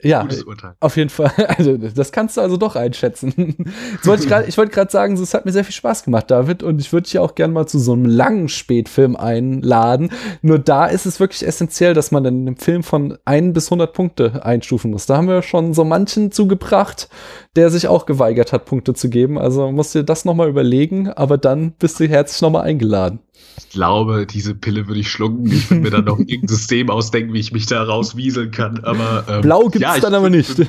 Ja, Gutes Urteil. auf jeden Fall. Also, das kannst du also doch einschätzen. Wollte ich gerade, ich wollte gerade sagen, es hat mir sehr viel Spaß gemacht, David, und ich würde dich auch gerne mal zu so einem langen Spätfilm einladen. Nur da ist es wirklich essentiell, dass man dann im Film von 1 bis 100 Punkte einstufen muss. Da haben wir schon so manchen zugebracht, der sich auch geweigert hat, Punkte zu geben. Also musst dir das nochmal überlegen, aber dann bist du herzlich nochmal eingeladen. Ich glaube, diese Pille würde ich schlucken. Ich würde mir dann noch irgendein System ausdenken, wie ich mich da rauswieseln kann. Aber ähm, Blau gibt ja, dann aber nicht.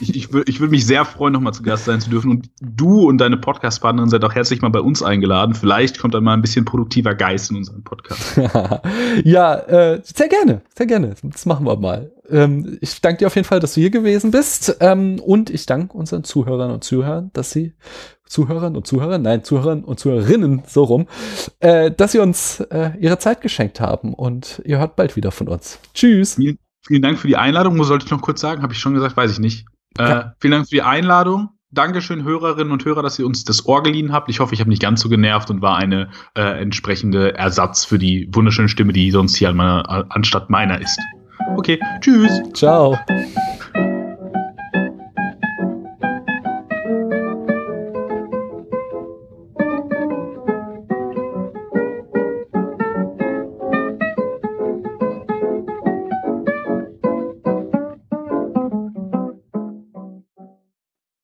Ich, ich, würde ich würd mich sehr freuen, nochmal zu Gast sein zu dürfen. Und du und deine Podcast-Partnerin seid auch herzlich mal bei uns eingeladen. Vielleicht kommt dann mal ein bisschen produktiver Geist in unseren Podcast. ja, äh, sehr gerne, sehr gerne. Das machen wir mal. Ähm, ich danke dir auf jeden Fall, dass du hier gewesen bist. Ähm, und ich danke unseren Zuhörern und Zuhörern, dass sie Zuhörern und Zuhörern, nein, Zuhörern und Zuhörerinnen, so rum, äh, dass sie uns äh, ihre Zeit geschenkt haben und ihr hört bald wieder von uns. Tschüss. Vielen, vielen Dank für die Einladung. Wo sollte ich noch kurz sagen? Habe ich schon gesagt, weiß ich nicht. Äh, vielen Dank für die Einladung. Dankeschön, Hörerinnen und Hörer, dass ihr uns das Ohr geliehen habt. Ich hoffe, ich habe nicht ganz so genervt und war eine äh, entsprechende Ersatz für die wunderschöne Stimme, die sonst hier an meiner, anstatt meiner ist. Okay, tschüss. Ciao.